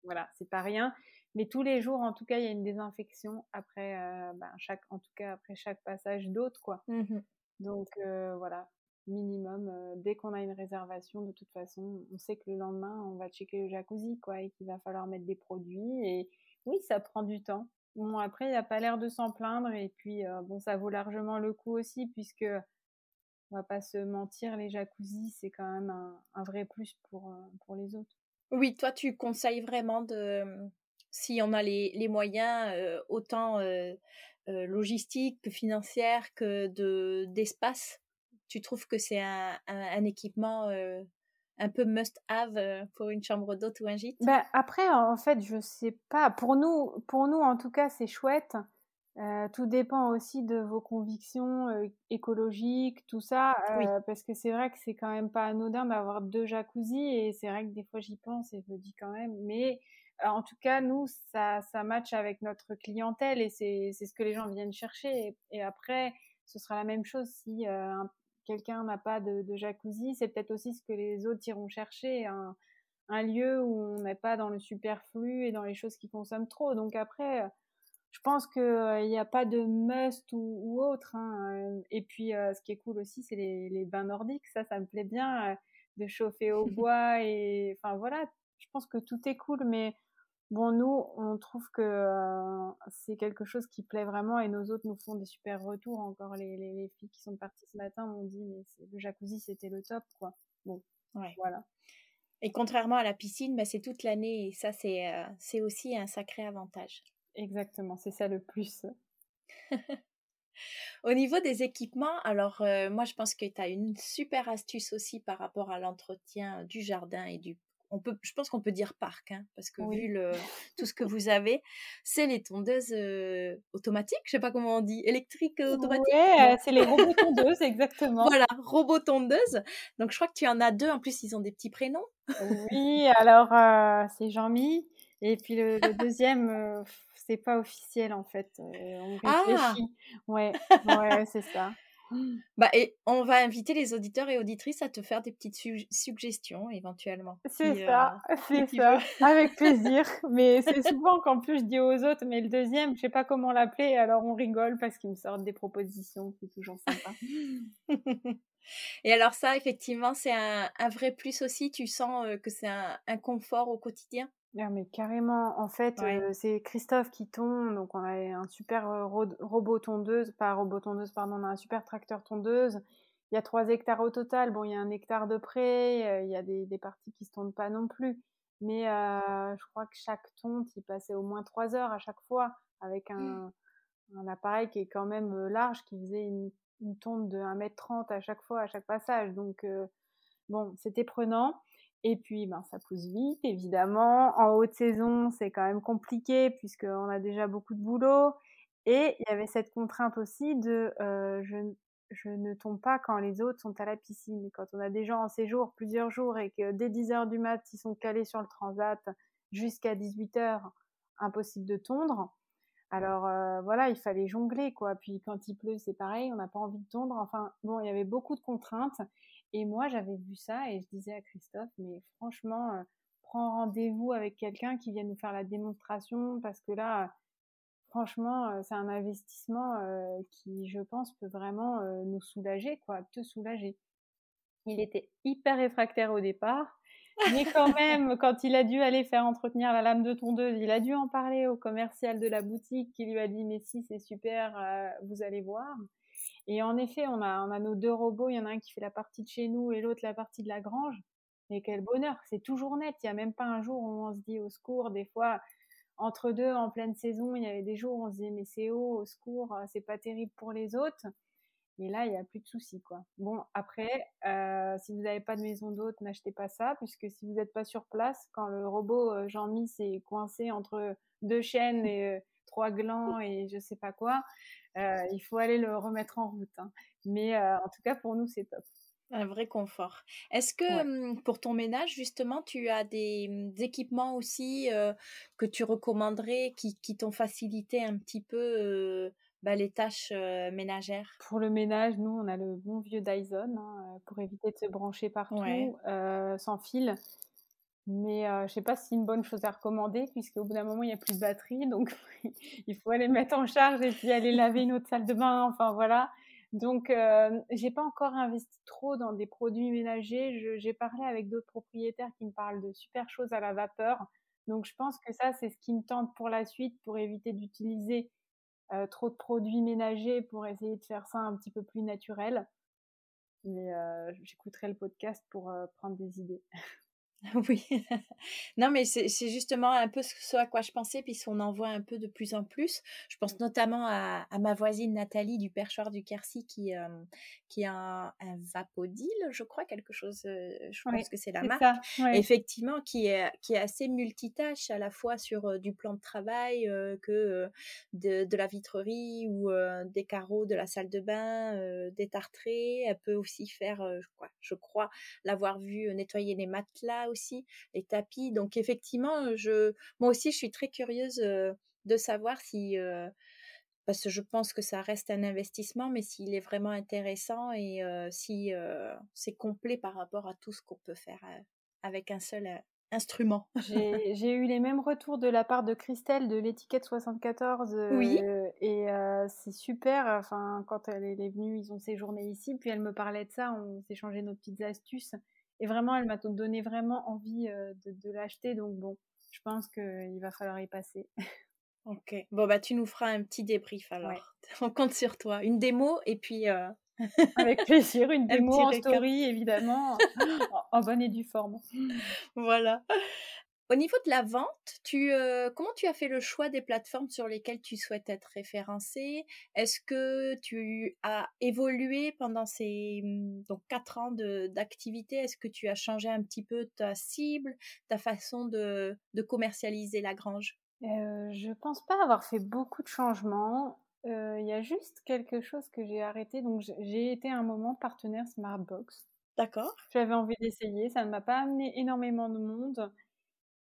voilà, c'est pas rien. Mais tous les jours, en tout cas, il y a une désinfection après euh, ben, chaque, en tout cas après chaque passage d'hôte, quoi. Mmh Donc euh, voilà, minimum. Euh, dès qu'on a une réservation, de toute façon, on sait que le lendemain, on va checker le jacuzzi, quoi, et qu'il va falloir mettre des produits. Et oui, ça prend du temps. Bon, après, il n'a pas l'air de s'en plaindre. Et puis, bon, ça vaut largement le coup aussi, puisque on va pas se mentir, les jacuzzis, c'est quand même un, vrai plus pour, euh, pour les autres. Oui, toi, tu conseilles vraiment de, si on a les, les moyens, euh, autant euh, logistiques que financières que de, d'espace, tu trouves que c'est un, un, équipement un peu must-have pour une chambre d'hôte ou un gîte? Ben, Après, en fait, je sais pas. Pour nous, pour nous en tout cas, c'est chouette. Euh, tout dépend aussi de vos convictions euh, écologiques, tout ça, euh, parce que c'est vrai que c'est quand même pas anodin d'avoir deux jacuzzi et c'est vrai que des fois j'y pense et je me dis quand même. Mais en tout cas, nous, ça, ça match avec notre clientèle et c'est ce que les gens viennent chercher. Et, après, ce sera la même chose si quelqu'un n'a pas de, de jacuzzi, c'est peut-être aussi ce que les autres iront chercher, un, un lieu où on n'est pas dans le superflu et dans les choses qui consomment trop. Donc après je pense qu'il n'y a pas de must ou, autre. Hein, et puis, ce qui est cool aussi, c'est les, bains nordiques. Ça, ça me plaît bien de chauffer au bois. Et enfin, voilà, je pense que tout est cool. Mais bon, nous, on trouve que c'est quelque chose qui plaît vraiment. Et nos autres nous font des super retours. Encore les, filles qui sont parties ce matin m'ont dit, mais le jacuzzi, c'était le top, quoi. Bon, voilà. Et contrairement à la piscine, bah, c'est toute l'année. Et ça, c'est aussi un sacré avantage. Exactement, c'est ça le plus. Au niveau des équipements, alors euh, moi je pense que tu as une super astuce aussi par rapport à l'entretien du jardin et du on peut, je pense qu'on peut dire parc, hein, parce que vu le, tout ce que vous avez, c'est les tondeuses euh, automatiques, je sais pas comment on dit, électriques euh, automatiques? Ouais, c'est les robots tondeuses, exactement. voilà, robots tondeuses. Donc je crois que tu en as deux, en plus ils ont des petits prénoms. oui, alors c'est Jean-Mi, et puis le, deuxième, c'est pas officiel en fait. on ah! réfléchit. Ouais, ouais, c'est ça. Bah, et on va inviter les auditeurs et auditrices à te faire des petites suggestions éventuellement. C'est ça, c'est ça, avec plaisir. Mais c'est souvent qu'en plus je dis aux autres, mais le deuxième, je sais pas comment l'appeler, alors on rigole parce qu'ils me sortent des propositions, c'est toujours sympa. et alors ça, effectivement, c'est un, vrai plus aussi. Tu sens que c'est un confort au quotidien? Ah, mais carrément, en fait, c'est Christophe qui tombe, donc on a un super robot tondeuse, pas robot tondeuse, pardon, on a un super tracteur tondeuse. Il y a trois hectares au total. Bon, il y a un hectare de près, il y a des, des parties qui se tondent pas non plus. Mais je crois que chaque tonte, il passait au moins trois heures à chaque fois, avec un, un appareil qui est quand même large, qui faisait une, une tonte de 1m30 à chaque fois, à chaque passage. Donc, bon, c'était prenant. Et puis, ben, ça pousse vite, évidemment. En haute saison, c'est quand même compliqué puisqu'on a déjà beaucoup de boulot. Et il y avait cette contrainte aussi de euh, je, ne tombe pas quand les autres sont à la piscine. Quand on a des gens en séjour plusieurs jours et que dès 10 heures du mat, ils sont calés sur le transat jusqu'à 18 heures, impossible de tondre. Alors euh, voilà, il fallait jongler quoi. Puis quand il pleut, c'est pareil, on n'a pas envie de tondre. Enfin bon, il y avait beaucoup de contraintes. Et moi, j'avais vu ça et je disais à Christophe, mais franchement, prends rendez-vous avec quelqu'un qui vient nous faire la démonstration parce que là, franchement, c'est un investissement qui, je pense, peut vraiment nous soulager, quoi, te soulager. Il était hyper réfractaire au départ. Mais quand même, quand il a dû aller faire entretenir la lame de tondeuse, il a dû en parler au commercial de la boutique qui lui a dit mais si c'est super, euh, vous allez voir. Et en effet, on a, on a nos deux robots, il y en a un qui fait la partie de chez nous et l'autre la partie de la grange. Mais quel bonheur, c'est toujours net. Il n'y a même pas un jour où on se dit au secours. Des fois, entre deux, en pleine saison, il y avait des jours où on se disait mais c'est haut, au secours, c'est pas terrible pour les autres. Et là, il n'y a plus de soucis, quoi. Bon, après, euh, si vous n'avez pas de maison d'hôte, n'achetez pas ça, puisque si vous n'êtes pas sur place, quand le robot euh, Jean-Mi s'est coincé entre deux chaînes et euh, trois glands et je sais pas quoi, il faut aller le remettre en route. Hein. Mais en tout cas, pour nous, c'est top. Un vrai confort. Est-ce que pour ton ménage, justement, tu as des, équipements aussi que tu recommanderais qui, qui t'ont facilité un petit peu bah, les tâches ménagères? Pour le ménage, nous, on a le bon vieux Dyson hein, pour éviter de se brancher partout sans fil. Mais je je sais pas si c'est une bonne chose à recommander, puisqu'au bout d'un moment, il n'y a plus de batterie. Donc, il faut aller mettre en charge et puis aller laver une autre salle de bain. Enfin, voilà. Donc, euh, j'ai pas encore investi trop dans des produits ménagers. J'ai parlé avec d'autres propriétaires qui me parlent de super choses à la vapeur. Donc, je pense que ça, c'est ce qui me tente pour la suite, pour éviter d'utiliser euh, trop de produits ménagers pour essayer de faire ça un petit peu plus naturel. Mais euh, j'écouterai le podcast pour euh, prendre des idées. Oui, non, mais c'est justement un peu ce à quoi je pensais, puisqu'on en voit un peu de plus en plus. Je pense notamment à, ma voisine Nathalie du perchoir du Quercy qui, qui a un, un, Vapodil, je crois, quelque chose, je pense que c'est la marque, effectivement, qui est, qui est assez multitâche à la fois sur du plan de travail que de, la vitrerie ou des carreaux de la salle de bain, des tartrés. Elle peut aussi faire, je crois, je crois l'avoir vu nettoyer les matelas aussi, les tapis. Donc effectivement, je, moi aussi, je suis très curieuse de savoir si, parce que je pense que ça reste un investissement, mais s'il est vraiment intéressant et si c'est complet par rapport à tout ce qu'on peut faire avec un seul instrument. J'ai eu les mêmes retours de la part de Christelle de l'étiquette 74. oui. Et c'est super. Enfin, quand elle est venue, ils ont séjourné ici. Puis elle me parlait de ça. On s'est changé nos petites astuces. Et vraiment, elle m'a donné vraiment envie de, l'acheter. Donc bon, je pense qu'il va falloir y passer. Ok. Bon, bah tu nous feras un petit débrief alors. On compte sur toi. Une démo et puis... Avec plaisir, une démo en story, évidemment, en bonne et due forme. Voilà. Au niveau de la vente, tu, comment tu as fait le choix des plateformes sur lesquelles tu souhaites être référencé Est-ce que tu as évolué pendant ces mmh, donc quatre ans d'activité? Est-ce que tu as changé un petit peu ta cible, ta façon de, de commercialiser la grange? Euh, Je pense pas avoir fait beaucoup de changements. Il y a juste quelque chose que j'ai arrêté. Donc j'ai été un moment partenaire Smartbox. D'accord. J'avais envie d'essayer. Ça ne m'a pas amené énormément de monde.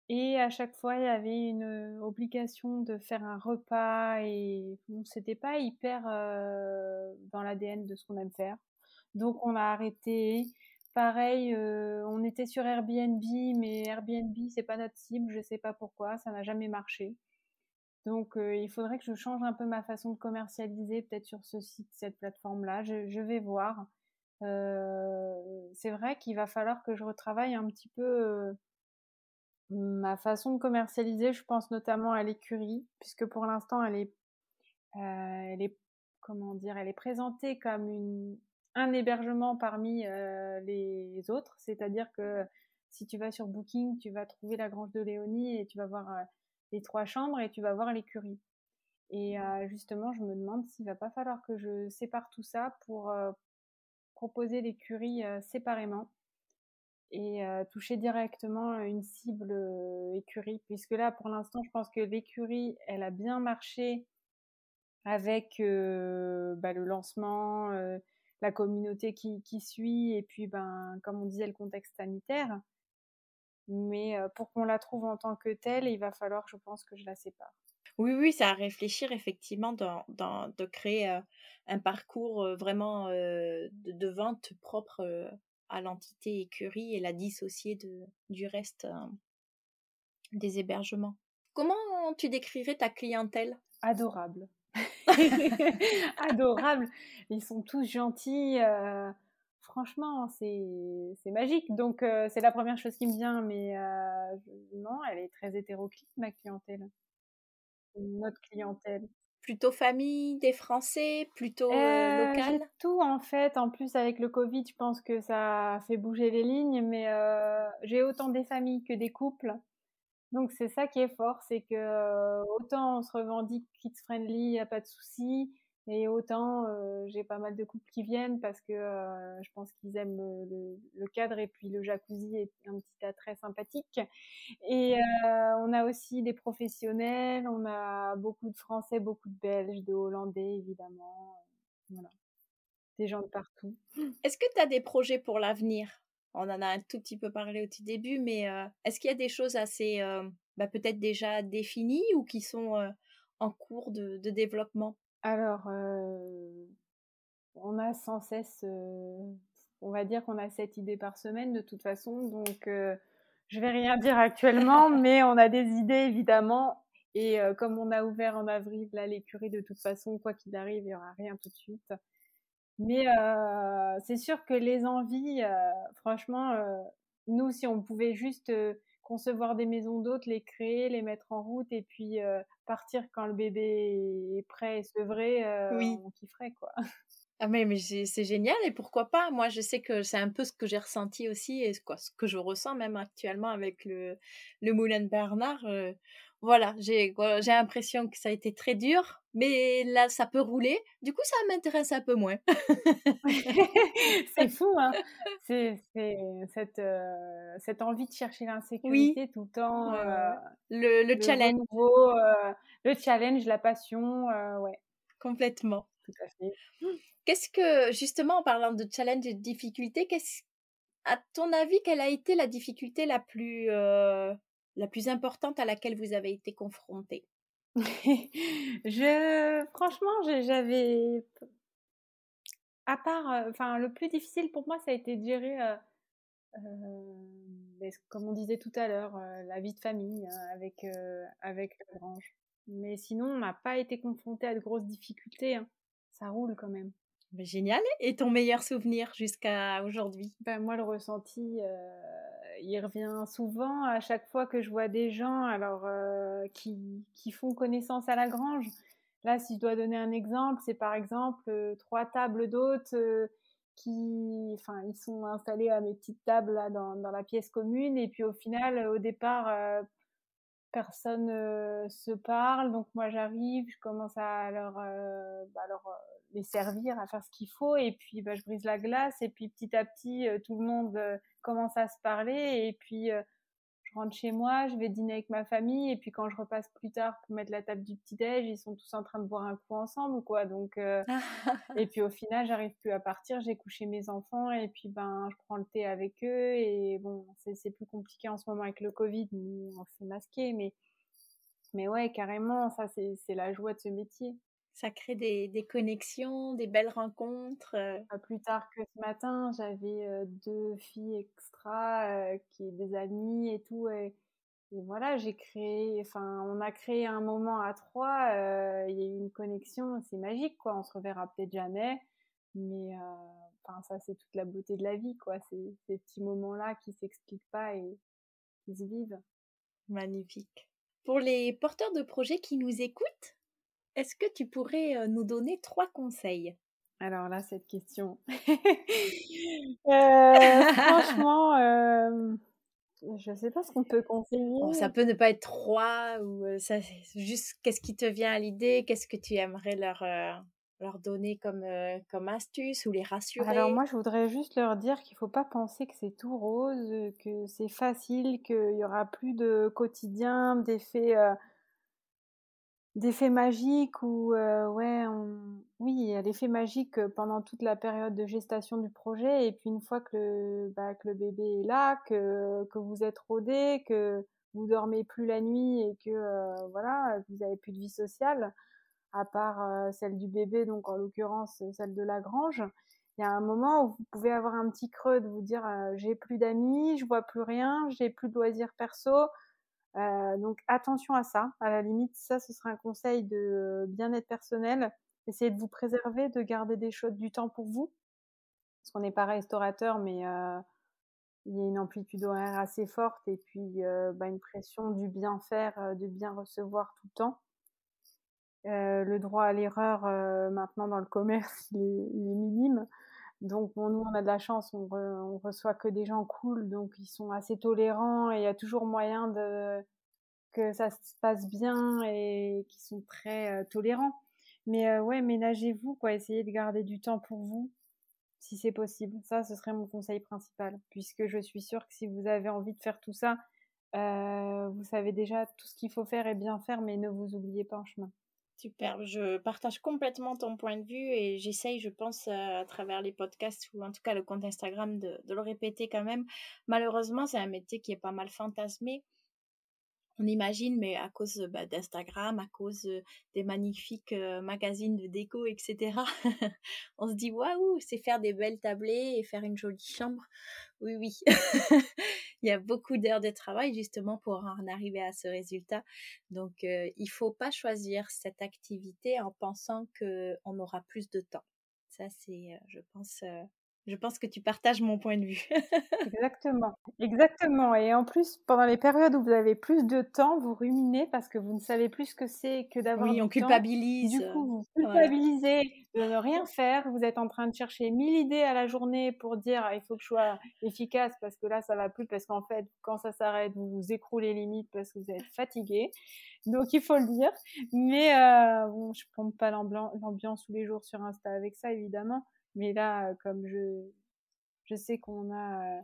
Et à chaque fois, il y avait une obligation de faire un repas et bon, c'était pas hyper dans l'ADN de ce qu'on aime faire. Donc on a arrêté. Pareil, on était sur Airbnb, mais Airbnb c'est pas notre cible, je sais pas pourquoi, ça n'a jamais marché. Donc il faudrait que je change un peu ma façon de commercialiser, peut-être sur ce site, cette plateforme-là. Je, je, vais voir. c'est vrai qu'il va falloir que je retravaille un petit peu Ma façon de commercialiser, je pense notamment à l'écurie, puisque pour l'instant, elle est, euh, elle est, comment dire, elle est présentée comme une, un hébergement parmi euh, les autres. C'est-à-dire que si tu vas sur Booking, tu vas trouver la grange de Léonie et tu vas voir euh, les trois chambres et tu vas voir l'écurie. Et mmh. justement, je me demande s'il va pas falloir que je sépare tout ça pour proposer l'écurie séparément et toucher directement une cible écurie. Puisque là, pour l'instant, je pense que l'écurie, elle a bien marché avec bah, le lancement, la communauté qui, suit, et puis, ben, comme on disait, le contexte sanitaire. Mais pour qu'on la trouve en tant que telle, il va falloir, je pense, que je la sépare. Oui, oui, c'est à réfléchir effectivement dans, de créer un parcours vraiment de, vente propre à l'entité écurie et la dissocier de, du reste des hébergements. Comment tu décrirais ta clientèle? Adorable. Adorable. Ils sont tous gentils. franchement, c'est magique. Donc, c'est la première chose qui me vient. Mais non, elle est très hétéroclite, ma clientèle. Notre clientèle. Plutôt famille, des Français, plutôt euh, local? Tout en fait. En plus, avec le Covid, je pense que ça fait bouger les lignes. Mais j'ai autant des familles que des couples. Donc c'est ça qui est fort, c'est que autant on se revendique kids friendly, y a pas de souci, et autant j'ai pas mal de couples qui viennent parce que je pense qu'ils aiment le, cadre et puis le jacuzzi est un petit attrait sympathique. Et on a aussi des professionnels, on a beaucoup de Français, beaucoup de Belges, de Hollandais évidemment, voilà, des gens de partout. Est-ce que tu as des projets pour l'avenir? On en a un tout petit peu parlé au tout début, mais est-ce qu'il y a des choses assez bah, peut-être déjà définies ou qui sont en cours de, développement? Alors, on a sans cesse, on va dire qu'on a sept idées par semaine de toute façon, donc je vais rien dire actuellement, mais on a des idées évidemment. Et comme on a ouvert en avril là l'écurie, de toute façon, quoi qu'il arrive, il n'y aura rien tout de suite. Mais c'est sûr que les envies, franchement, nous, si on pouvait juste concevoir des maisons d'hôtes, les créer, les mettre en route et puis partir quand le bébé est prêt et sevré, oui. on kifferait quoi. Ah mais, mais c'est génial et pourquoi pas? Moi je sais que c'est un peu ce que j'ai ressenti aussi et quoi, ce que je ressens même actuellement avec le, le Moulin Bernard voilà, j'ai j'ai l'impression que ça a été très dur, mais là ça peut rouler. Du coup, ça m'intéresse un peu moins. c'est fou, hein C'est cette euh, cette envie de chercher l'insécurité tout le temps. Euh, le, le, challenge, euh, le challenge, la passion, ouais. Complètement. Tout à fait. Qu'est-ce que justement en parlant de challenge et de difficulté, qu'est-ce à ton avis, quelle a été la difficulté la plus la plus importante à laquelle vous avez été confrontée? Je, franchement, j'avais, à part, enfin, le plus difficile pour moi, ça a été de gérer, comme on disait tout à l'heure, la vie de famille hein, avec avec la grange. Mais sinon, on n'a pas été confronté à de grosses difficultés. Hein. Ça roule quand même. génial. Et ton meilleur souvenir jusqu'à aujourd'hui? Ben, Moi, le ressenti, il revient souvent à chaque fois que je vois des gens alors euh, qui, qui, font connaissance à la grange. Là, si je dois donner un exemple, c'est par exemple euh, trois tables d'hôtes euh, qui, enfin, ils sont installés à mes petites tables là dans, dans la pièce commune et puis au final, au départ, personne se parle. Donc moi, j'arrive, je commence à leur, bah, leur les servir, à faire ce qu'il faut et puis bah, je brise la glace et puis petit à petit, tout le monde commence à se parler et puis euh, je rentre chez moi, je vais dîner avec ma famille et puis quand je repasse plus tard pour mettre la table du petit déj, ils sont tous en train de boire un coup ensemble quoi. Donc euh, et puis au final, j'arrive plus à partir, j'ai couché mes enfants et puis ben je prends le thé avec eux et bon, c'est plus compliqué en ce moment avec le Covid, on s'est masqué mais mais ouais, carrément, ça c'est la joie de ce métier ça crée des, des, connexions, des belles rencontres. Pas plus tard que ce matin, j'avais deux filles extra qui des amies et tout. Et, voilà, j'ai créé, enfin, on a créé un moment à trois. Il y a eu une connexion, c'est magique, quoi. On se reverra peut-être jamais, mais enfin, ça, c'est toute la beauté de la vie, quoi. C'est ces petits moments-là qui s'expliquent pas et qui se vivent. Magnifique. Pour les porteurs de projets qui nous écoutent, est-ce que tu pourrais nous donner trois conseils? Alors là, cette question. euh, franchement, euh, je ne sais pas ce qu'on peut conseiller. ça peut ne pas être trois, ou ça, juste qu'est-ce qui te vient à l'idée, qu'est-ce que tu aimerais leur, leur donner comme, comme astuce ou les rassurer? Alors moi, je voudrais juste leur dire qu'il ne faut pas penser que c'est tout rose, que c'est facile, qu'il n'y aura plus de quotidien, d'effets D'effets magiques ou ouais, oui, il y a l'effet magique pendant toute la période de gestation du projet et puis une fois que le, bah, que le bébé est là, que, que vous êtes rodé, que vous dormez plus la nuit et que voilà, vous avez plus de vie sociale à part celle du bébé, donc en l'occurrence celle de la grange. il y a un moment où vous pouvez avoir un petit creux de vous dire j'ai plus d'amis, je vois plus rien, j'ai plus de loisirs perso. Donc attention à ça. À la limite, ça, ce serait un conseil de bien-être personnel. Essayez de vous préserver, de garder des choses, du temps pour vous. Parce qu'on n'est pas restaurateur, mais il y a une amplitude horaire assez forte et puis bah, une pression du bien faire, de bien recevoir tout le temps. le droit à l'erreur maintenant dans le commerce, il est, minime. Donc bon, nous on a de la chance, on, reçoit que des gens cool, donc ils sont assez tolérants et il y a toujours moyen de que ça se passe bien et qui sont très tolérants. Mais ouais, ménagez-vous, quoi, essayez de garder du temps pour vous si c'est possible. Ça, ce serait mon conseil principal, puisque je suis sûre que si vous avez envie de faire tout ça, euh, vous savez déjà tout ce qu'il faut faire et bien faire, mais ne vous oubliez pas en chemin. Super, je partage complètement ton point de vue et j'essaye, je pense, à travers les podcasts ou en tout cas le compte Instagram de, de le répéter quand même. Malheureusement, c'est un métier qui est pas mal fantasmé on imagine, mais à cause bah, d'Instagram, à cause des magnifiques magazines de déco, etc., on se dit waouh, c'est faire des belles tablées et faire une jolie chambre. Oui, oui. il y a beaucoup d'heures de travail justement pour en arriver à ce résultat. Donc, il faut pas choisir cette activité en pensant qu'on aura plus de temps. Ça, c'est, je pense, je pense que tu partages mon point de vue. Exactement, exactement. Et en plus, pendant les périodes où vous avez plus de temps, vous ruminez parce que vous ne savez plus ce que c'est que d'avoir oui, du on culpabilise. Du coup, vous culpabilisez de ne rien faire. Vous êtes en train de chercher mille idées à la journée pour dire ah, il faut que je sois efficace parce que là ça va plus parce qu'en fait quand ça s'arrête vous vous écroulez limite parce que vous êtes fatigué. Donc il faut le dire. Mais euh, bon, je pompe pas l'ambiance tous les jours sur Insta avec ça évidemment. Mais là, comme je, je sais qu'on a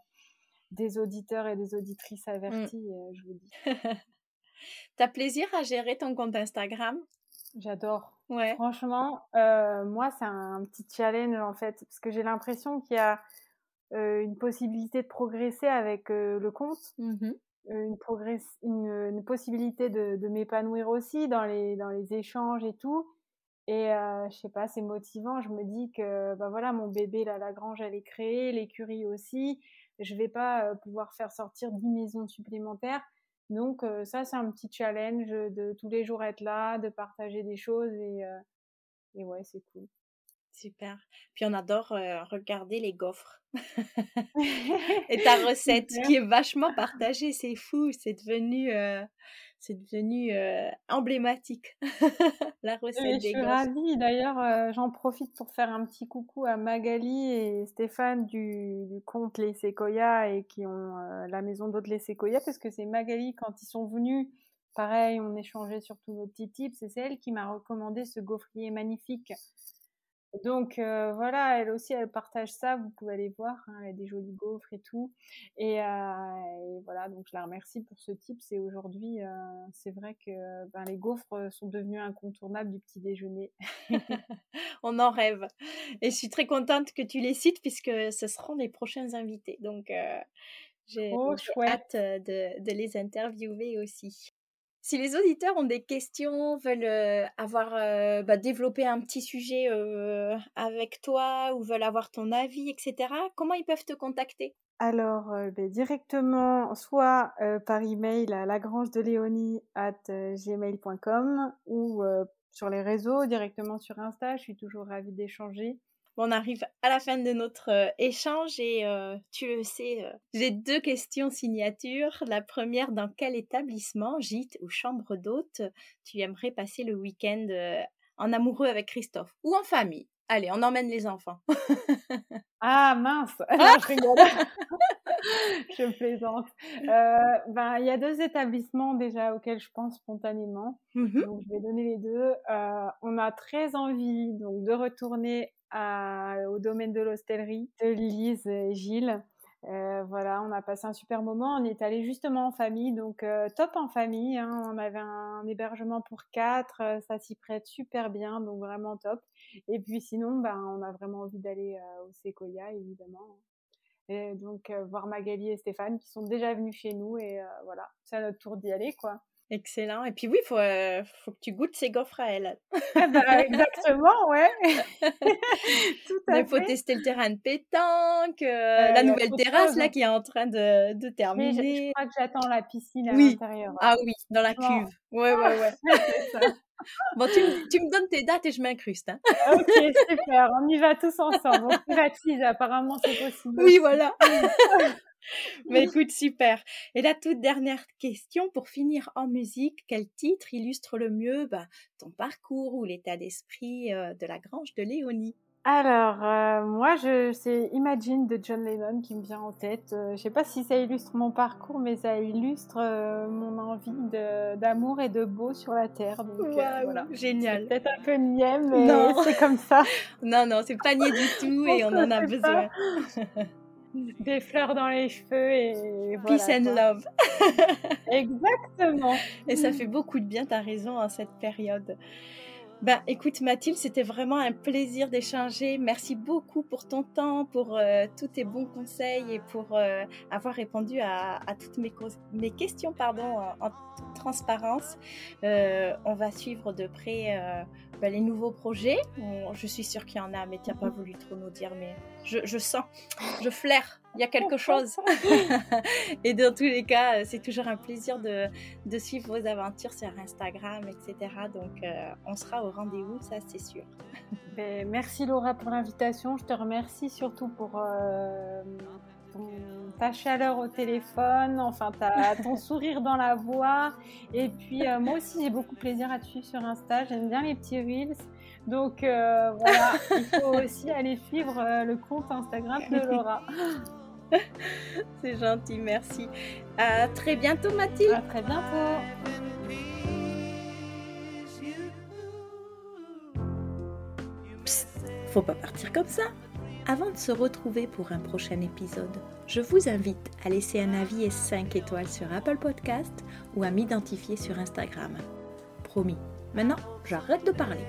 des auditeurs et des auditrices mmh. avertis, je vous dis. T'as plaisir à gérer ton compte Instagram? J'adore. Ouais. Franchement, moi, c'est un petit challenge en fait, parce que j'ai l'impression qu'il y a une possibilité de progresser avec le compte. Mmh une, progress une, une, possibilité de, de m'épanouir aussi dans les, dans les échanges et tout. Et euh, je sais pas, c'est motivant. Je me dis que bah voilà, mon bébé là, la grange elle est créée, l'écurie aussi. Je vais pas pouvoir faire sortir 10 maisons supplémentaires. Donc ça c'est un petit challenge de tous les jours être là, de partager des choses et et ouais c'est cool. Super. Puis on adore regarder les gaufres. et ta recette qui est vachement partagée, c'est fou, c'est devenu c'est devenu emblématique, la recette des Je suis ravie. D'ailleurs, j'en profite pour faire un petit coucou à Magali et Stéphane du, du compte Les Sequoia et qui ont la maison d'hôtes Les Sequoia parce que c'est Magali, quand ils sont venus, pareil, on échangeait sur tous nos petits tips et c'est elle qui m'a recommandé ce gaufrier magnifique donc euh, voilà, elle aussi, elle partage ça. Vous pouvez aller voir. Hein, elle a des jolis gaufres et tout. Et, euh, voilà, donc je la remercie pour ce tip. C'est aujourd'hui, euh, c'est vrai que ben, les gaufres sont devenues incontournables du petit déjeuner. On en rêve. Et je suis très contente que tu les cites puisque ce seront les prochains invités. Donc j'ai hâte de, de les interviewer aussi. Si les auditeurs ont des questions, veulent euh, avoir euh, bah, un petit sujet euh, avec toi ou veulent avoir ton avis, etc., comment ils peuvent te contacter? Alors, ben, directement, soit par email à lagrange de Léonie at gmail.com ou sur les réseaux, directement sur Insta. Je suis toujours ravie d'échanger on arrive à la fin de notre euh, échange et euh, tu le sais, euh, j'ai deux questions signature. La première, dans quel établissement, gîte ou chambre d'hôte, tu aimerais passer le week-end en amoureux avec Christophe ou en famille? Allez, on emmène les enfants. ah mince, je rigole. je plaisante. ben, il y a deux établissements déjà auxquels je pense spontanément. Mmh donc, je vais donner les deux. on a très envie donc de retourner au domaine de l'hostellerie de Lise et Gilles. Euh, voilà, on a passé un super moment. On est allé justement en famille, donc euh, top en famille. Hein. On avait un, hébergement pour quatre, euh, ça s'y prête super bien, donc vraiment top. Et puis sinon, ben, on a vraiment envie d'aller au Sequoia, évidemment. Et donc voir Magali et Stéphane qui sont déjà venus chez nous et voilà, c'est à notre tour d'y aller quoi. Excellent. Et puis oui, il faut, euh, faut que tu goûtes ces gaufres à elle. Ah bah, exactement, ouais. Tout à Il faut tester le terrain de pétanque, euh, la nouvelle terrasse là qui est en train de, de terminer. je, crois que j'attends la piscine à l'intérieur. Ah oui, dans la cuve. Ouais, ouais, ouais. bon, tu, tu, me donnes tes dates et je m'incruste. Hein. ok, super. On y va tous ensemble. On privatise, apparemment c'est possible. Oui, voilà. Mais écoute, super. Et la toute dernière question pour finir en musique, quel titre illustre le mieux bah, ton parcours ou l'état d'esprit euh, de la grange de Léonie? Alors, euh, moi, je, c'est Imagine de John Lennon qui me vient en tête. Euh, je sais pas si ça illustre mon parcours, mais ça illustre mon envie d'amour et de beau sur la terre. Donc, voilà. Génial. C'est peut-être un peu niais, mais c'est comme ça. non, non, c'est pas niais du tout et on en a besoin. des fleurs dans les cheveux et voilà, peace and love. Exactement. Et ça fait beaucoup de bien, tu as raison, en cette période. Ben, écoute Mathilde, c'était vraiment un plaisir d'échanger. Merci beaucoup pour ton temps, pour euh, tous tes bons conseils et pour euh, avoir répondu à, toutes mes, mes, questions pardon, en, toute transparence. Euh, on va suivre de près ben, les nouveaux projets. je suis sûre qu'il y en a, mais tu n'as pas voulu trop nous dire, mais je, je sens, je flaire il y a quelque chose. et dans tous les cas, c'est toujours un plaisir de, de, suivre vos aventures sur Instagram, etc. Donc, euh, on sera au rendez-vous, ça c'est sûr. Ben, merci Laura pour l'invitation. Je te remercie surtout pour euh, ta chaleur au téléphone, enfin ta, ton sourire dans la voix. Et puis, euh, moi aussi, j'ai beaucoup plaisir à te suivre sur Insta. J'aime bien les petits reels. Donc voilà, il faut aussi aller suivre le compte Instagram de Laura. C'est gentil, merci. À très bientôt, Mathilde. À très bientôt. Psst, faut pas partir comme ça. Avant de se retrouver pour un prochain épisode, je vous invite à laisser un avis et 5 étoiles sur Apple Podcast ou à m'identifier sur Instagram. Promis, maintenant j'arrête de parler.